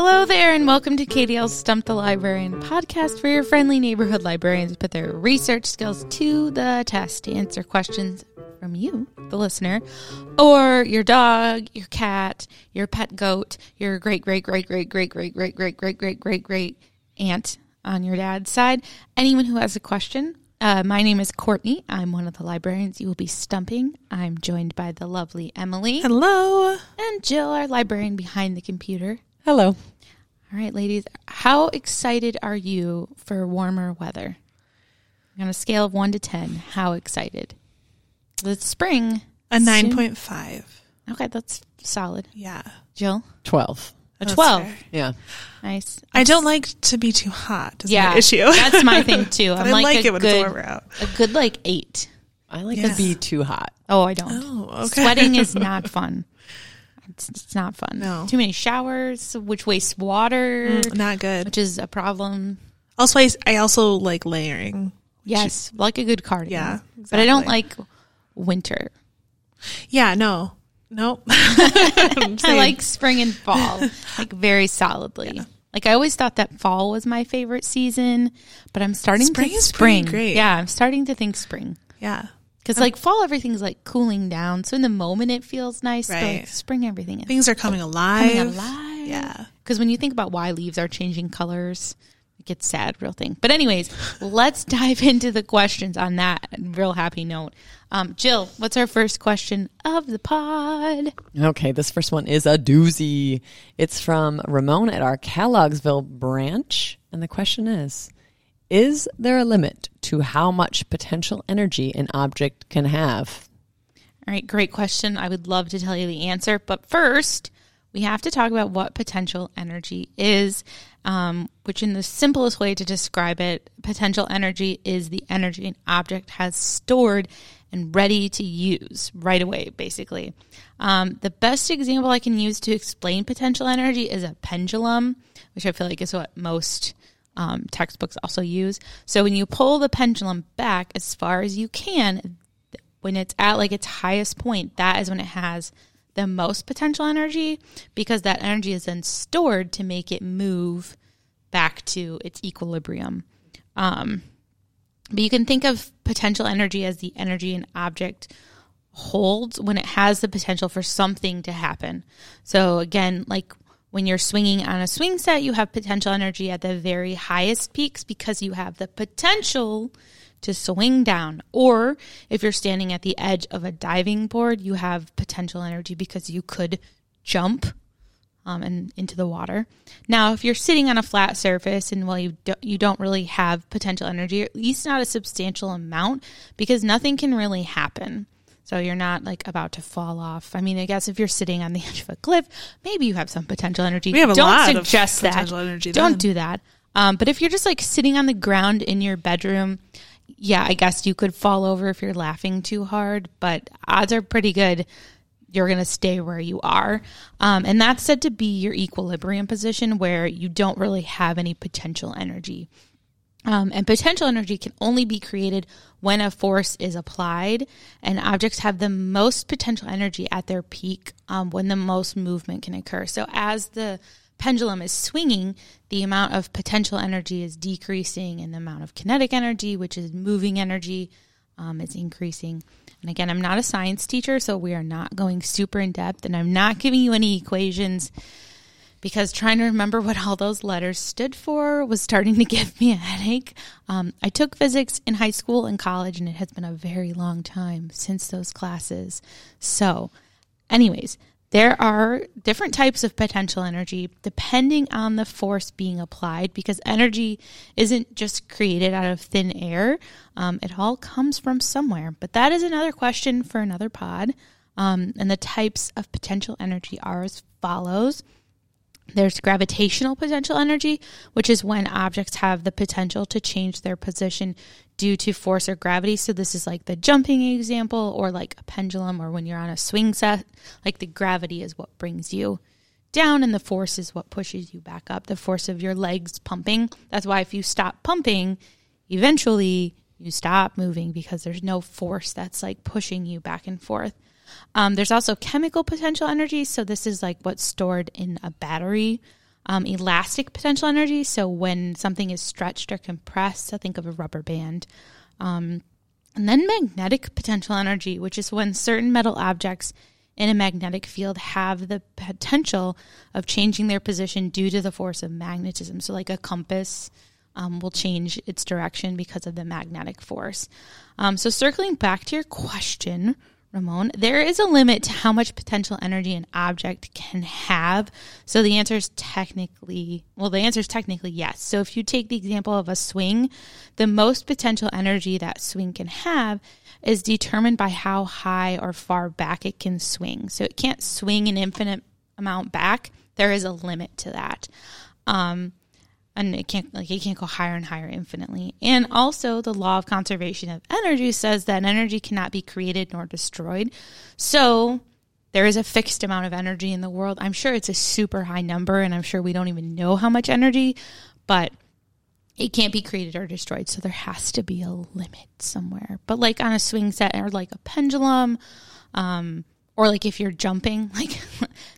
Hello there, and welcome to KDL's Stump the Librarian podcast, where your friendly neighborhood librarians put their research skills to the test to answer questions from you, the listener, or your dog, your cat, your pet goat, your great great great great great great great great great great great great aunt on your dad's side. Anyone who has a question. Uh, my name is Courtney. I'm one of the librarians you will be stumping. I'm joined by the lovely Emily Hello. and Jill, our librarian behind the computer. Hello. All right, ladies, how excited are you for warmer weather? On a scale of 1 to 10, how excited? It's spring. A 9.5. Okay, that's solid. Yeah. Jill, 12. a That's 12. fair. Yeah. Nice. I don't like to be too hot. Is Yeah, my issue. that's my thing too. But I'm I like, like a it when good, it's warmer out. a good like 8. I like Yeah. to be too hot. Oh, I don't. Oh, okay. Sweating is not fun. It's, it's not fun. No. Too many showers, which wastes water, Mm, not good. which is a problem. Also, I, I also like layering. Yes, like a good cardigan. Yeah, But I don't like winter. Yeah, no. Nope. I like spring and fall, like very solidly. Like I always thought that fall was my favorite season, but I'm starting Spring to is spring. great. Yeah, I'm starting to think spring Yeah. Because like fall everything's like cooling down. So in the moment it feels nice. But like Right. spring everything is Things are coming alive. coming alive. Yeah. Because when you think about why leaves are changing colors, it gets sad, real thing. But anyways, let's dive into the questions on that real happy note. Um, Jill, what's our first question of the pod? Okay, this first one is a doozy. It's from Ramon at our Kelloggsville branch. And the question is Is there a limit to how much potential energy an object can have? All right, great question. I would love to tell you the answer, but first, we have to talk about what potential energy is, um, which, in the simplest way to describe it, potential energy is the energy an object has stored and ready to use right away, basically. Um, the best example I can use to explain potential energy is a pendulum, which I feel like is what most um, textbooks also use. So when you pull the pendulum back as far as you can, when it's at like its highest point, that is when it has the most potential energy because that energy is then stored to make it move back to its equilibrium. Um, but you can think of potential energy as the energy an object holds when it has the potential for something to happen. So again, like when you're swinging on a swing set, you have potential energy at the very highest peaks because you have the potential to swing down. Or if you're standing at the edge of a diving board, you have potential energy because you could jump um, and into the water. Now, if you're sitting on a flat surface and well, you don't, you don't really have potential energy, at least not a substantial amount, because nothing can really happen. So you're not like about to fall off. I mean, I guess if you're sitting on the edge of a cliff, maybe you have some potential energy. We have a don't lot of suggest that. potential energy Don't then. do that. Um, but if you're just like sitting on the ground in your bedroom, yeah, I guess you could fall over if you're laughing too hard. But odds are pretty good you're going to stay where you are. Um, and that's said to be your equilibrium position where you don't really have any potential energy. Um, and potential energy can only be created when a force is applied, and objects have the most potential energy at their peak um, when the most movement can occur. So, as the pendulum is swinging, the amount of potential energy is decreasing, and the amount of kinetic energy, which is moving energy, um, is increasing. And again, I'm not a science teacher, so we are not going super in depth, and I'm not giving you any equations because trying to remember what all those letters stood for was starting to give me a headache. Um, I took physics in high school and college, and it has been a very long time since those classes. So, anyways, there are different types of potential energy depending on the force being applied because energy isn't just created out of thin air. Um, it all comes from somewhere. But that is another question for another pod. Um, and the types of potential energy are as follows. There's gravitational potential energy, which is when objects have the potential to change their position due to force or gravity. So, this is like the jumping example, or like a pendulum, or when you're on a swing set, like the gravity is what brings you down, and the force is what pushes you back up. The force of your legs pumping. That's why if you stop pumping, eventually you stop moving because there's no force that's like pushing you back and forth. Um, there's also chemical potential energy. So, this is like what's stored in a battery. um, elastic potential energy. So when something is stretched or compressed, so think of a rubber band. Um, and then magnetic potential energy, which is when certain metal objects in a magnetic field have the potential of changing their position due to the force of magnetism. So, like a compass um, will change its direction because of the magnetic force. Um, so, circling back to your question, Ramon, there is a limit to how much potential energy an object can have. So the answer is technically, well, the answer is technically yes. So if you take the example of a swing, the most potential energy that swing can have is determined by how high or far back it can swing. So it can't swing an infinite amount back. There is a limit to that. Um, and it can't like it can't go higher and higher infinitely. And also the law of conservation of energy says that energy cannot be created nor destroyed. So there is a fixed amount of energy in the world. I'm sure it's a super high number and I'm sure we don't even know how much energy, but it can't be created or destroyed. So there has to be a limit somewhere. But like on a swing set or like a pendulum, um, or like if you're jumping, like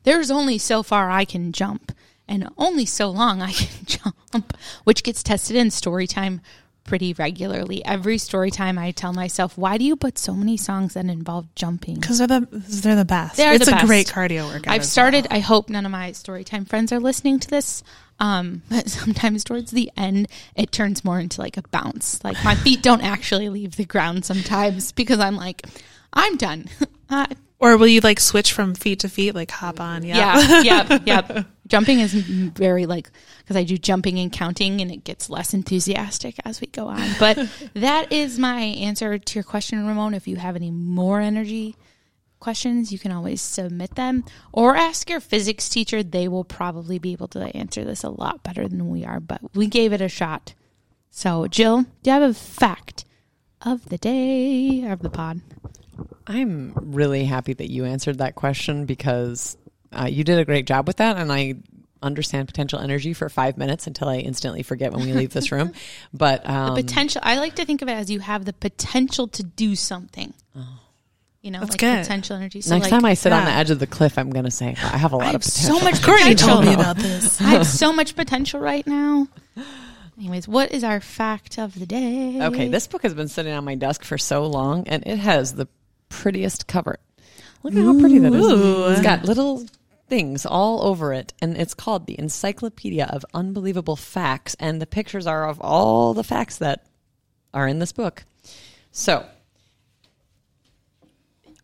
there's only so far I can jump and only so long I can jump, which gets tested in story time pretty regularly. Every story time I tell myself, why do you put so many songs that involve jumping? Because they're the they're the best. They are it's the a best. great cardio workout. I've started, well. I hope none of my story time friends are listening to this. Um, but sometimes towards the end, it turns more into like a bounce. Like my feet don't actually leave the ground sometimes because I'm like, I'm done. Uh, Or will you like switch from feet to feet, like hop on? Yeah. yeah, yep, yep. Jumping is very like because I do jumping and counting, and it gets less enthusiastic as we go on. But that is my answer to your question, Ramon. If you have any more energy questions, you can always submit them or ask your physics teacher. They will probably be able to answer this a lot better than we are, but we gave it a shot. So, Jill, do you have a fact of the day of the pod? I'm really happy that you answered that question because uh, you did a great job with that, and I understand potential energy for five minutes until I instantly forget when we leave this room. But um, potential i like to think of it as you have the potential to do something you know That's like good. potential energy so next like, time I sit on the edge of the cliff, I'm going to say I have a lot I of potential. so much Courtney told me about this. i have so much potential right now anyways what is our fact of the day Okay, this book has been sitting on my desk for so long, and it has the prettiest cover. Look at how pretty that is. Ooh. It's got mm. little things all over it, and it's called the Encyclopedia of Unbelievable Facts, and the pictures are of all the facts that are in this book. So,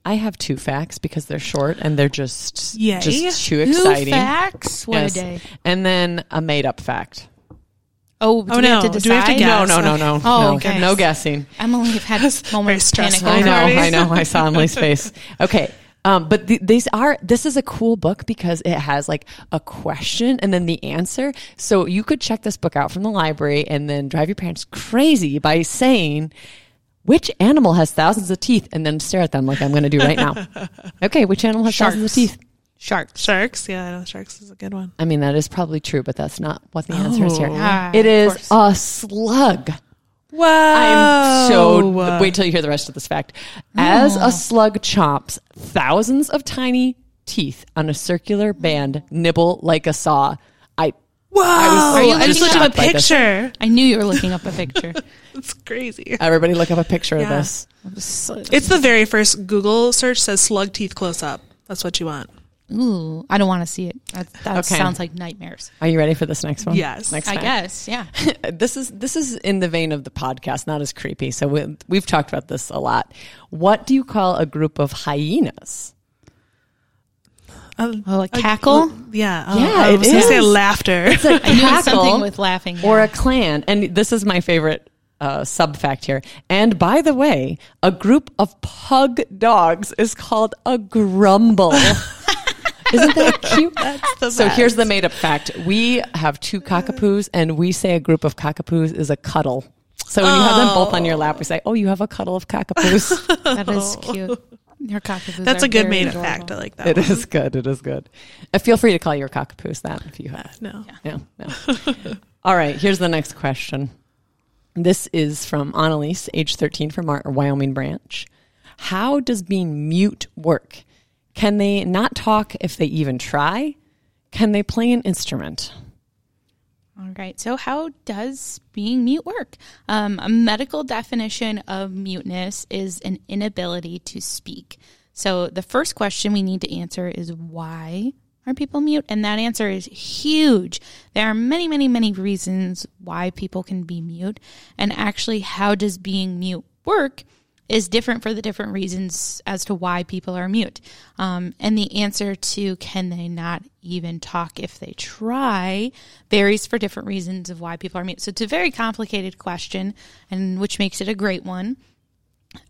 I have two facts because they're short and they're just Yay. just too Two exciting. facts what Yes. a day And then a made up fact. Oh, do Oh, we no. have to Do we have to guess? No, no, no, no. Oh, no, okay. no guessing. emily have had moments of panic. I know, I know. I saw Emily's face. Okay. Um, but th- these are this is a cool book because it has like a question and then the answer. So you could check this book out from the library and then drive your parents crazy by saying which animal has thousands of teeth and then stare at them like I'm going to do right now. Okay, which animal has thousands of teeth? Sharks Sharks. Yeah, I know sharks is a good one. I mean that is probably true, but that's not what the answer is here. Oh. Ah, It of is course. a slug. Wow. I'm so. Wait till you hear the rest of this fact. As a slug chomps, thousands of tiny teeth on a circular band nibble like a saw. I. Wow. Are you I just looking looked up up a by this? picture. i knew you were looking up a picture It's crazy. Everybody look up a picture Yeah. of this. It's the very first Google search says slug teeth close up. That's what you want. Ooh i don't want to see it that, that Okay. sounds like nightmares Are you ready for this next one? Yes. Next i fact. guess yeah this is this is in the vein of the podcast, not as creepy. So we, we've talked about this a lot. What do you call a group of hyenas? Uh, oh a cackle yeah. Oh, Yeah, I it was gonna say laughter. It's a I knew it was cackle something with laughing. or a clan. And this is my favorite uh, sub fact here. And by the way, a group of pug dogs is called a grumble. Isn't that cute? the so best. here's the made up fact. We have two cockapoos and we say a group of cockapoos is a cuddle. So when you have them both on your lap, we say, "Oh, you have a cuddle of cockapoos." that is cute. Your cockapoos. That's are a good made up fact. I like that. it one. is good. It is good. Uh, feel free to call your cockapoos that if you have. No. No, no. All right, here's the next question. This is from Annalise, age 13 from our Wyoming branch. How does being mute work? Can they not talk if they even try? Can they play an instrument? All right. So, how does being mute work? Um, a medical definition of muteness is an inability to speak. So, the first question we need to answer is why are people mute? And that answer is huge. There are many, many, many reasons why people can be mute. And actually, how does being mute work? Is different for the different reasons as to why people are mute. Um, and the answer to can they not even talk if they try varies for different reasons of why people are mute. So it's a very complicated question, and which makes it a great one.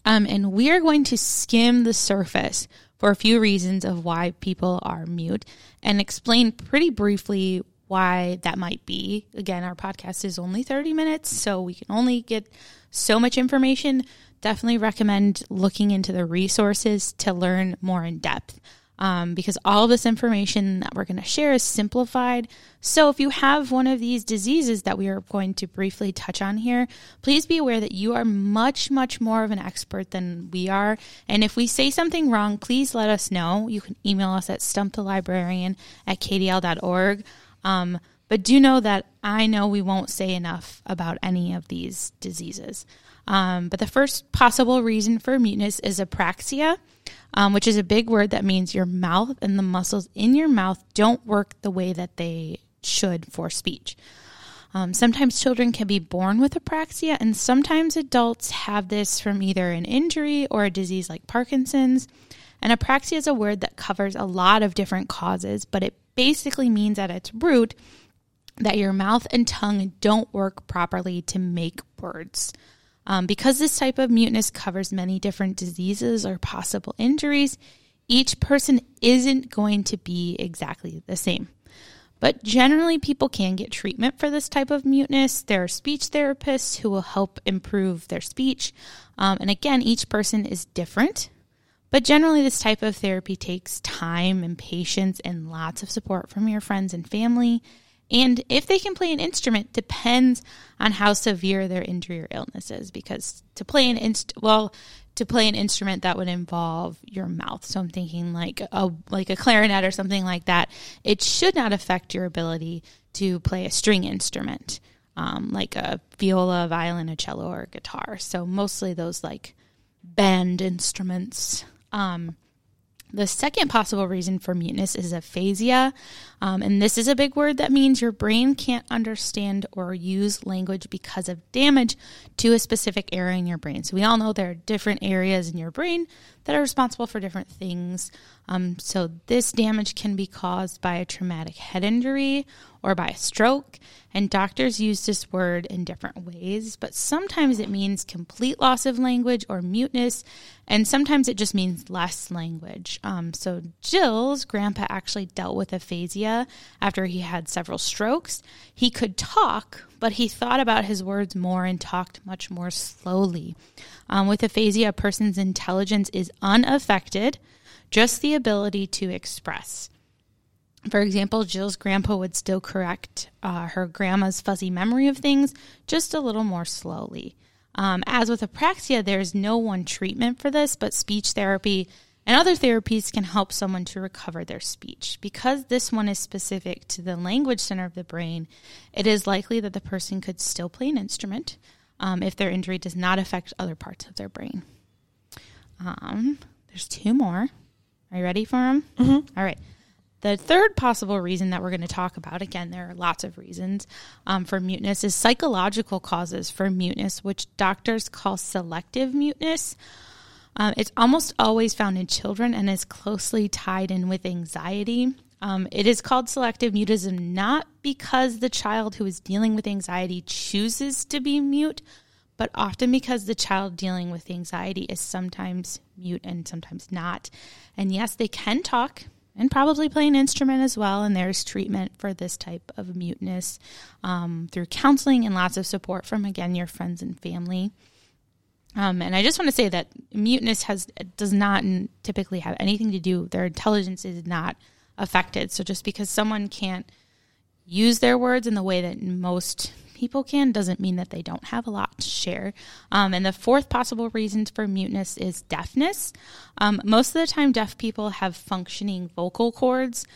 Um, and we are going to skim the surface for a few reasons of why people are mute and explain pretty briefly why that might be. Again, our podcast is only 30 minutes, so we can only get so much information definitely recommend looking into the resources to learn more in depth. Um, because all this information that we're going to share is simplified. So, if you have one of these diseases that we are going to briefly touch on here, please be aware that you are much, much more of an expert than we are. And if we say something wrong, please let us know. You can email us at stumpthelibrarian at kdl.org. Um, but do know that I know we won't say enough about any of these diseases. Um, but the first possible reason for muteness is apraxia, um, which is a big word that means your mouth and the muscles in your mouth don't work the way that they should for speech. Um, sometimes children can be born with apraxia, and sometimes adults have this from either an injury or a disease like Parkinson's. And apraxia is a word that covers a lot of different causes, but it basically means at its root that your mouth and tongue don't work properly to make words. Um, because this type of muteness covers many different diseases or possible injuries, each person isn't going to be exactly the same. But generally, people can get treatment for this type of muteness. There are speech therapists who will help improve their speech. Um, and again, each person is different. But generally, this type of therapy takes time and patience and lots of support from your friends and family. And if they can play an instrument depends on how severe their injury or illness is. Because to play an inst well, to play an instrument that would involve your mouth. So I'm thinking like a like a clarinet or something like that. It should not affect your ability to play a string instrument, um, like a viola, violin, a cello, or a guitar. So mostly those like band instruments. Um, the second possible reason for muteness is aphasia. Um, and this is a big word that means your brain can't understand or use language because of damage to a specific area in your brain. So we all know there are different areas in your brain that are responsible for different things. Um, so this damage can be caused by a traumatic head injury or by a stroke. And doctors use this word in different ways, but sometimes it means complete loss of language or muteness, and sometimes it just means less language. Um, so Jill's grandpa actually dealt with aphasia after he had several strokes. He could talk, but he thought about his words more and talked much more slowly. Um, with aphasia, a person's intelligence is unaffected, just the ability to express. For example, Jill's grandpa would still correct uh, her grandma's fuzzy memory of things just a little more slowly. Um, as with apraxia, there's no one treatment for this, but speech therapy and other therapies can help someone to recover their speech. Because this one is specific to the language center of the brain, it is likely that the person could still play an instrument um, if their injury does not affect other parts of their brain. Um, there's two more. Are you ready for them? Mm-hmm. All right. The third possible reason that we're going to talk about, again, there are lots of reasons um, for muteness, is psychological causes for muteness, which doctors call selective muteness. Um, it's almost always found in children and is closely tied in with anxiety. Um, it is called selective mutism not because the child who is dealing with anxiety chooses to be mute, but often because the child dealing with anxiety is sometimes mute and sometimes not. And yes, they can talk and probably play an instrument as well. And there's treatment for this type of muteness um, through counseling and lots of support from, again, your friends and family. Um, and I just want to say that muteness has does not typically have anything to do. Their intelligence is not affected. So just because someone can't use their words in the way that most people can doesn't mean that they don't have a lot to share. Um, and the fourth possible reason for muteness is deafness. Um, most of the time, deaf people have functioning vocal cords,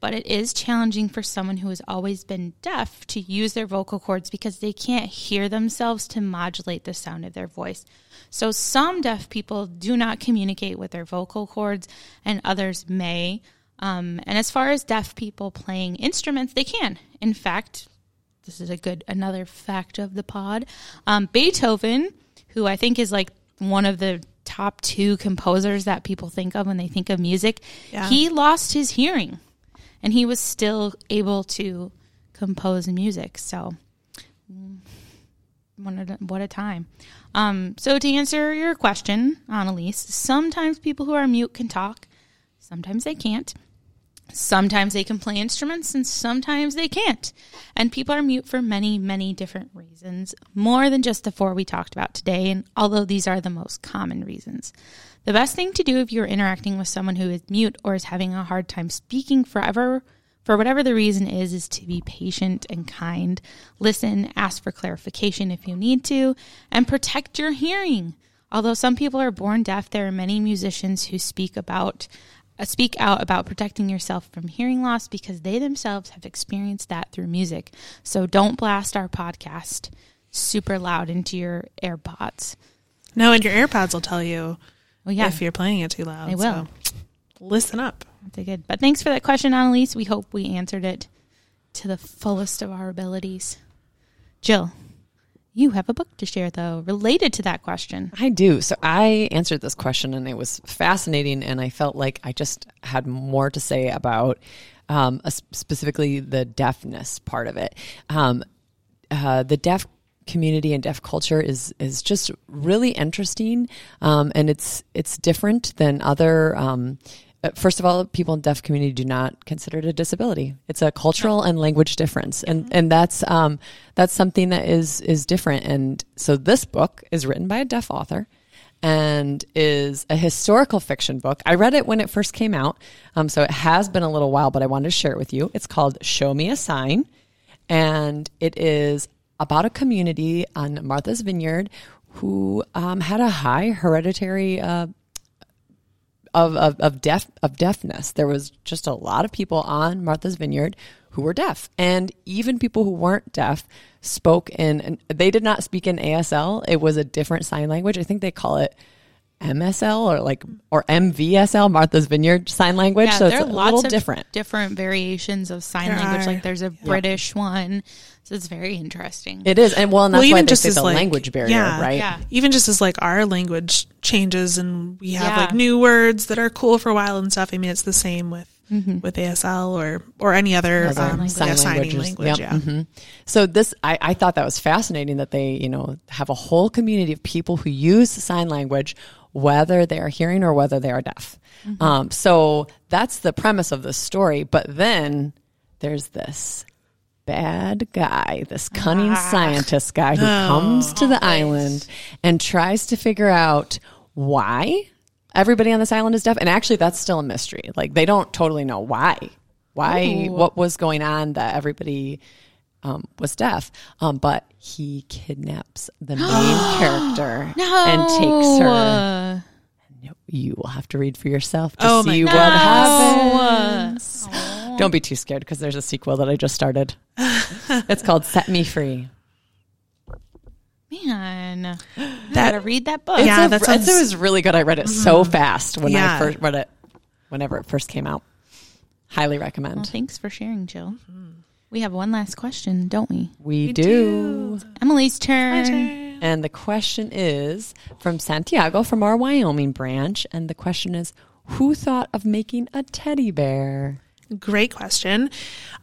but it is challenging for someone who has always been deaf to use their vocal cords because they can't hear themselves to modulate the sound of their voice. So, some deaf people do not communicate with their vocal cords, and others may. Um, and as far as deaf people playing instruments, they can. In fact, this is a good another fact of the pod. Um, Beethoven, who I think is like one of the top two composers that people think of when they think of music, Yeah. he lost his hearing, and he was still able to compose music. So, what a, what a time. Um, so to answer your question, Annalise, sometimes people who are mute can talk, sometimes they can't. Sometimes they can play instruments and sometimes they can't. And people are mute for many, many different reasons, more than just the four we talked about today, and although these are the most common reasons. The best thing to do if you're interacting with someone who is mute or is having a hard time speaking forever, for whatever the reason is, is to be patient and kind. Listen, ask for clarification if you need to, and protect your hearing. Although some people are born deaf, there are many musicians who speak about uh, speak out about protecting yourself from hearing loss because they themselves have experienced that through music. So don't blast our podcast super loud into your AirPods. No, and your AirPods will tell you Well, yeah, if you're playing it too loud. They will. So listen up. That's good. But thanks for that question, Annalise. We hope we answered it to the fullest of our abilities. Jill, you have a book to share, though, related to that question. I do. So I answered this question and it was fascinating, and I felt like I just had more to say about um, uh, specifically the deafness part of it. Um, uh, the deaf community and deaf culture is is just really interesting, um, and it's it's different than other. Um, uh, First of all, people in deaf community do not consider it a disability. It's a cultural and language difference, and and that's um, that's something that is is different. And so this book is written by a deaf author, and is a historical fiction book. I read it when it first came out, um, so it has been a little while, but I wanted to share it with you. It's called "Show Me a Sign," and it is about a community on Martha's Vineyard who um, had a high hereditary uh, of, of, of deaf of deafness. There was just a lot of people on Martha's Vineyard who were deaf, and even people who weren't deaf spoke in. And they did not speak in ASL. It was a different sign language. I think they call it MSL or like or MVSL, Martha's Vineyard sign language. so it's there a are lots little of different. different variations of sign There language. are. Like there's a British one, so it's very interesting. It is, and well, and that's well, why even they just say as the like language barrier, yeah, right? Yeah. Even just as like our language changes and we have Yeah. like new words that are cool for a while and stuff. I mean, it's the same with with ASL or or any other, Other um, sign yeah, signing language. Yep. Yeah. Mhm. So this, I, I thought that was fascinating that they, you know, have a whole community of people who use sign language, whether they are hearing or whether they are deaf. Mm-hmm. Um, so that's the premise of the story. But then there's this bad guy, this cunning Ah. scientist guy who Oh. comes to the island and tries to figure out why everybody on this island is deaf. And actually, that's still a mystery. Like they don't totally know why. Why? Ooh. What was going on that everybody um, was deaf? Um, but he kidnaps the main character no, and takes her. You will have to read for yourself to Oh see what happens. Don't be too scared because there's a sequel that I just started. it's called Set Me Free. man, That- that gotta read that book. It's Yeah, a- that sounds- it was really good. I read it so mm-hmm. fast when Yeah. I first read it, whenever it first came out. Highly Well, recommend. thanks for sharing, Jill. We have one last question, don't we? we, do. Emily's turn. And the question is from Santiago from our Wyoming branch. And the question is Who thought of making a teddy bear? Great question.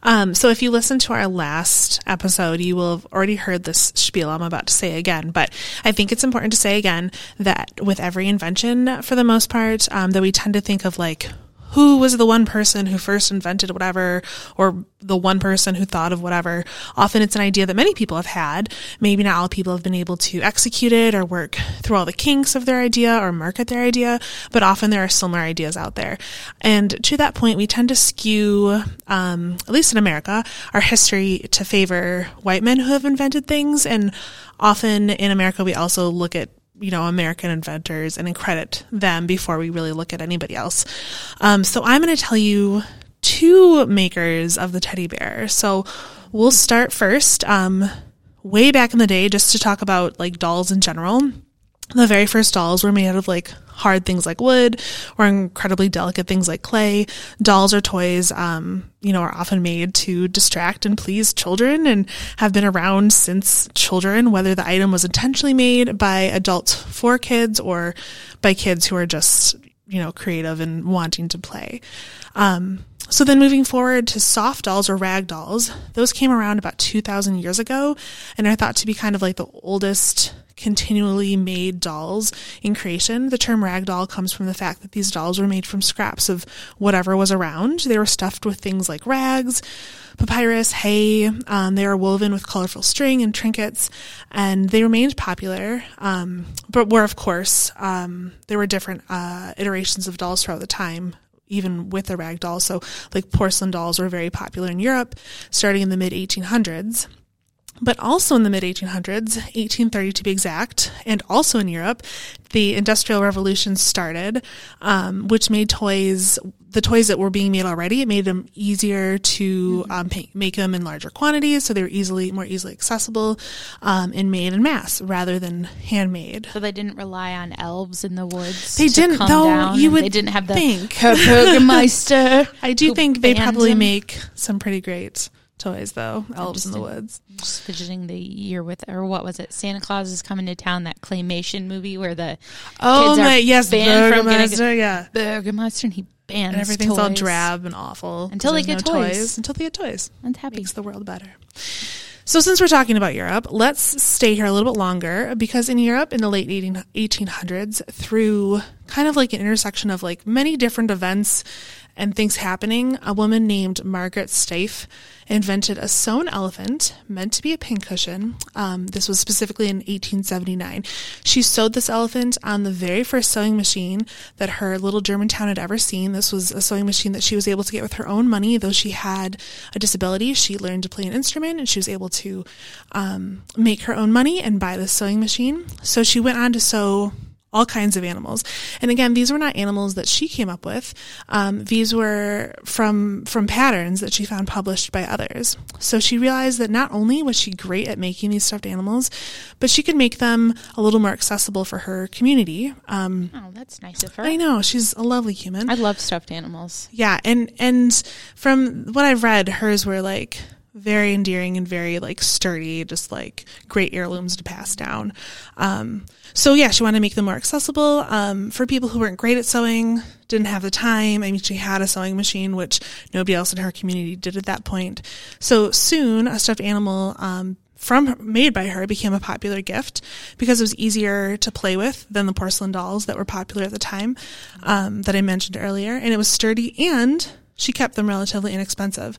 Um, so if you listen to our last episode, you will have already heard this spiel I'm about to say again. But I think it's important to say again that with every invention, for the most part, um, that we tend to think of like who was the one person who first invented whatever, or the one person who thought of whatever. Often it's an idea that many people have had. Maybe not all people have been able to execute it or work through all the kinks of their idea or market their idea, but often there are similar ideas out there. And to that point, we tend to skew, um, at least in America, our history to favor white men who have invented things. And often in America, we also look at you know, American inventors and credit them before we really look at anybody else. Um, so I'm going to tell you two makers of the teddy bear. So we'll start first, um, way back in the day, just to talk about like dolls in general. The very first dolls were made out of like hard things like wood or incredibly delicate things like clay. Dolls or toys, um, you know, are often made to distract and please children and have been around since children, whether the item was intentionally made by adults for kids or by kids who are just, you know, creative and wanting to play. Um, so then moving forward to soft dolls or rag dolls, those came around about 2000 years ago and are thought to be kind of like the oldest continually made dolls in creation. The term rag doll comes from the fact that these dolls were made from scraps of whatever was around. They were stuffed with things like rags, papyrus, hay. Um, they were woven with colorful string and trinkets, and they remained popular. Um, but were, of course, um, there were different uh, iterations of dolls throughout the time even with the rag dolls. So, like porcelain dolls were very popular in Europe starting in the mid 1800s. But also in the mid 1800s, 1830 to be exact, and also in Europe, the Industrial Revolution started, um, which made toys, the toys that were being made already, it made them easier to um, make them in larger quantities, so they were easily, more easily accessible, um, and made in mass rather than handmade. So they didn't rely on elves in the woods. They to didn't, though. You would They didn't have the think. Herr Bürgermeister. I do think they probably him. make some pretty great toys, though. Elves in the woods. Just fidgeting the year with, or what was it? Santa Claus is coming to town. That claymation movie where the Oh kids are my, yes, banned from getting Burgermeister, yeah. Burgermeister, and he bans And everything's all drab and awful Until they get no toys. Until they get toys. And happy. makes the world better. So, since we're talking about Europe, let's stay here a little bit longer because in Europe in the late 18, 1800s, through kind of like an intersection of like many different events and things happening, a woman named Margaret Steiff invented a sewn elephant meant to be a pincushion. Um, this was specifically in 1879. She sewed this elephant on the very first sewing machine that her little German town had ever seen. This was a sewing machine that she was able to get with her own money, though she had a disability. She learned to play an instrument and she was able to um, make her own money and buy this sewing machine. So she went on to sew all kinds of animals. And again, these were not animals that she came up with. Um, these were from from patterns that she found published by others. So she realized that not only was she great at making these stuffed animals, but she could make them a little more accessible for her community. Um, Oh, that's nice of her. I know she's a lovely human. I love stuffed animals. Yeah, and and from what I've read, hers were like very endearing and very like sturdy, just like great heirlooms to pass down. Um, so yeah, she wanted to make them more accessible um, for people who weren't great at sewing, didn't have the time. I mean, she had a sewing machine, which nobody else in her community did at that point. So soon, a stuffed animal. Um, from made by her became a popular gift because it was easier to play with than the porcelain dolls that were popular at the time um, that I mentioned earlier, and it was sturdy and she kept them relatively inexpensive.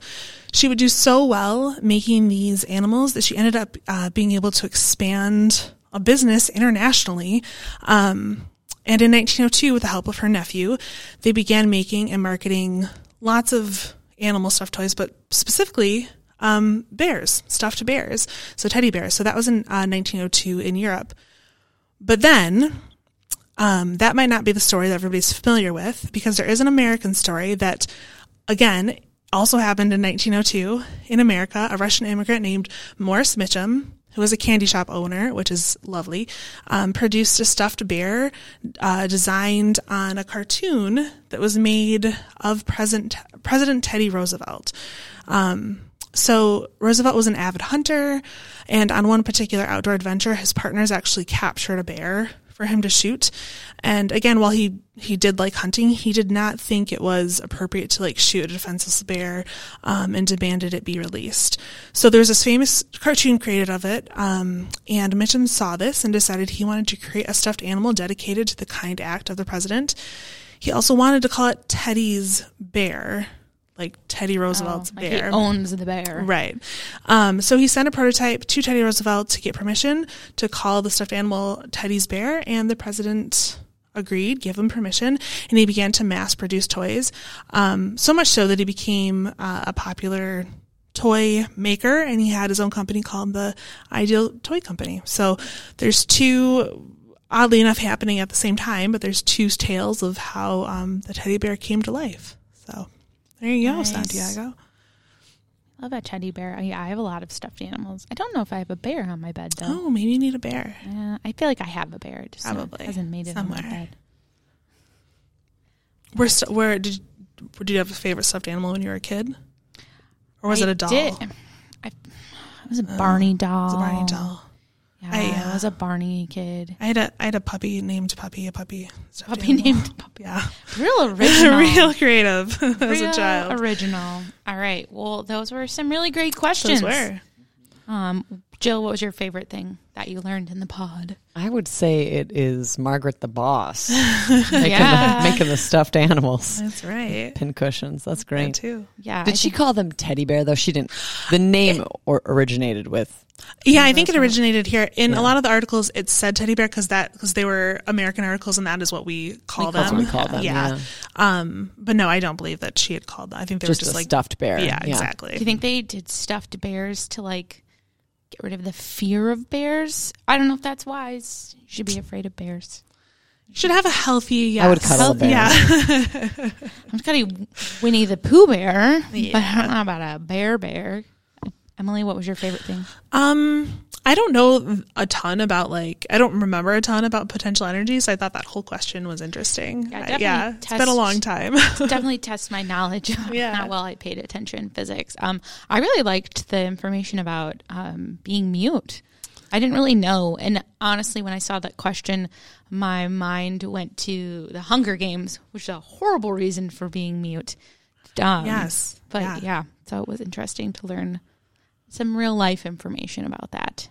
She would do so well making these animals that she ended up uh, being able to expand a business internationally. Um, and in 1902, with the help of her nephew, they began making and marketing lots of animal stuffed toys, but specifically um, bears, stuffed bears, so teddy bears. So that was in uh, 1902 in Europe. But then um, that might not be the story that everybody's familiar with because there is an American story that, again, also happened in 1902 in America. A Russian immigrant named Morris Michtom, who was a candy shop owner, which is lovely, um, produced a stuffed bear uh, designed on a cartoon that was made of President Teddy Roosevelt. Um, so Roosevelt was an avid hunter, and on one particular outdoor adventure, his partners actually captured a bear for him to shoot. And again, while he he did like hunting, he did not think it was appropriate to like shoot a defenseless bear, um, and demanded it be released. So there's this famous cartoon created of it, um, and Michtom saw this and decided he wanted to create a stuffed animal dedicated to the kind act of the president. He also wanted to call it Teddy's bear, like Teddy Roosevelt's Oh, like bear. He owns the bear. Right. Um, so he sent a prototype to Teddy Roosevelt to get permission to call the stuffed animal Teddy's bear, and the president agreed, gave him permission, and he began to mass produce toys. Um, so much so that he became uh, a popular toy maker, and he had his own company called the Ideal Toy Company. So there's two. Oddly enough, happening at the same time, but there's two tales of how um, the teddy bear came to life. So There you go, Santiago. I love a teddy bear. Yeah, I have a lot of stuffed animals. I don't know if I have a bear on my bed though. Oh, maybe you need a bear. Yeah, I feel like I have a bear. Just Probably. hasn't made it on my bed. Where st- where did did you have a favorite stuffed animal when you were a kid, or was I it a doll? Did. I, I was a Barney doll. It was a Barney doll. Yeah, I, I, uh, was a Barney kid. I had a I had a puppy named Puppy. A puppy. Puppy animal. named Puppy. Yeah, Real original. real creative as Real a child. Original. All right. Well, those were some really great questions. Those were. Um, Jill, what was your favorite thing that you learned in the pod? I would say it is Margaret the boss making, Yeah. the, making the stuffed animals, That's right. pin cushions. That's That great. too. Yeah. Did I she think- call them teddy bear though? She didn't. The name or originated with. Yeah, I think it originated here. In Yeah. a lot of the articles, it said teddy bear because that because they were American articles, and that is what we call That's them. what we call them. Yeah, Um, but no, I don't believe that she had called them. I think they just, were just a like stuffed bear. Yeah, exactly. Do you think they did stuffed bears to like get rid of the fear of bears? I don't know if that's wise. You should be afraid of bears. Should have a healthy. Yes. I would cuddle a bear. Yeah, I'm kind of Winnie the Pooh bear, but I don't know about a bear bear. Emily, what was your favorite thing? Um, I don't know a ton about like I don't remember a ton about potential energy, so I thought that whole question was interesting. Yeah, yeah it's been a long time. Definitely test my knowledge of Yeah. how well I paid attention in physics. Um, I really liked the information about um, being mute. I didn't really know, and honestly, when I saw that question, my mind went to the Hunger Games, which is a horrible reason for being mute. Um, yes, But yeah. yeah. so it was interesting to learn some real life information about that.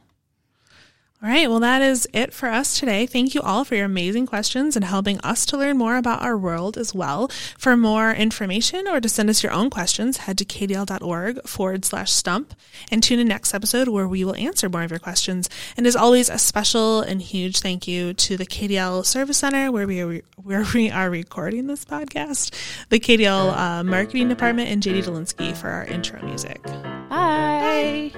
All right, well, that is it for us today. Thank you all for your amazing questions and helping us to learn more about our world as well. For more information or to send us your own questions, head to kdl.org forward slash stump and tune in next episode where we will answer more of your questions. And as always, a special and huge thank you to the KDL Service Center where we are, where we are recording this podcast, the KDL uh, Marketing Department, and JD Delinsky for our intro music. Bye.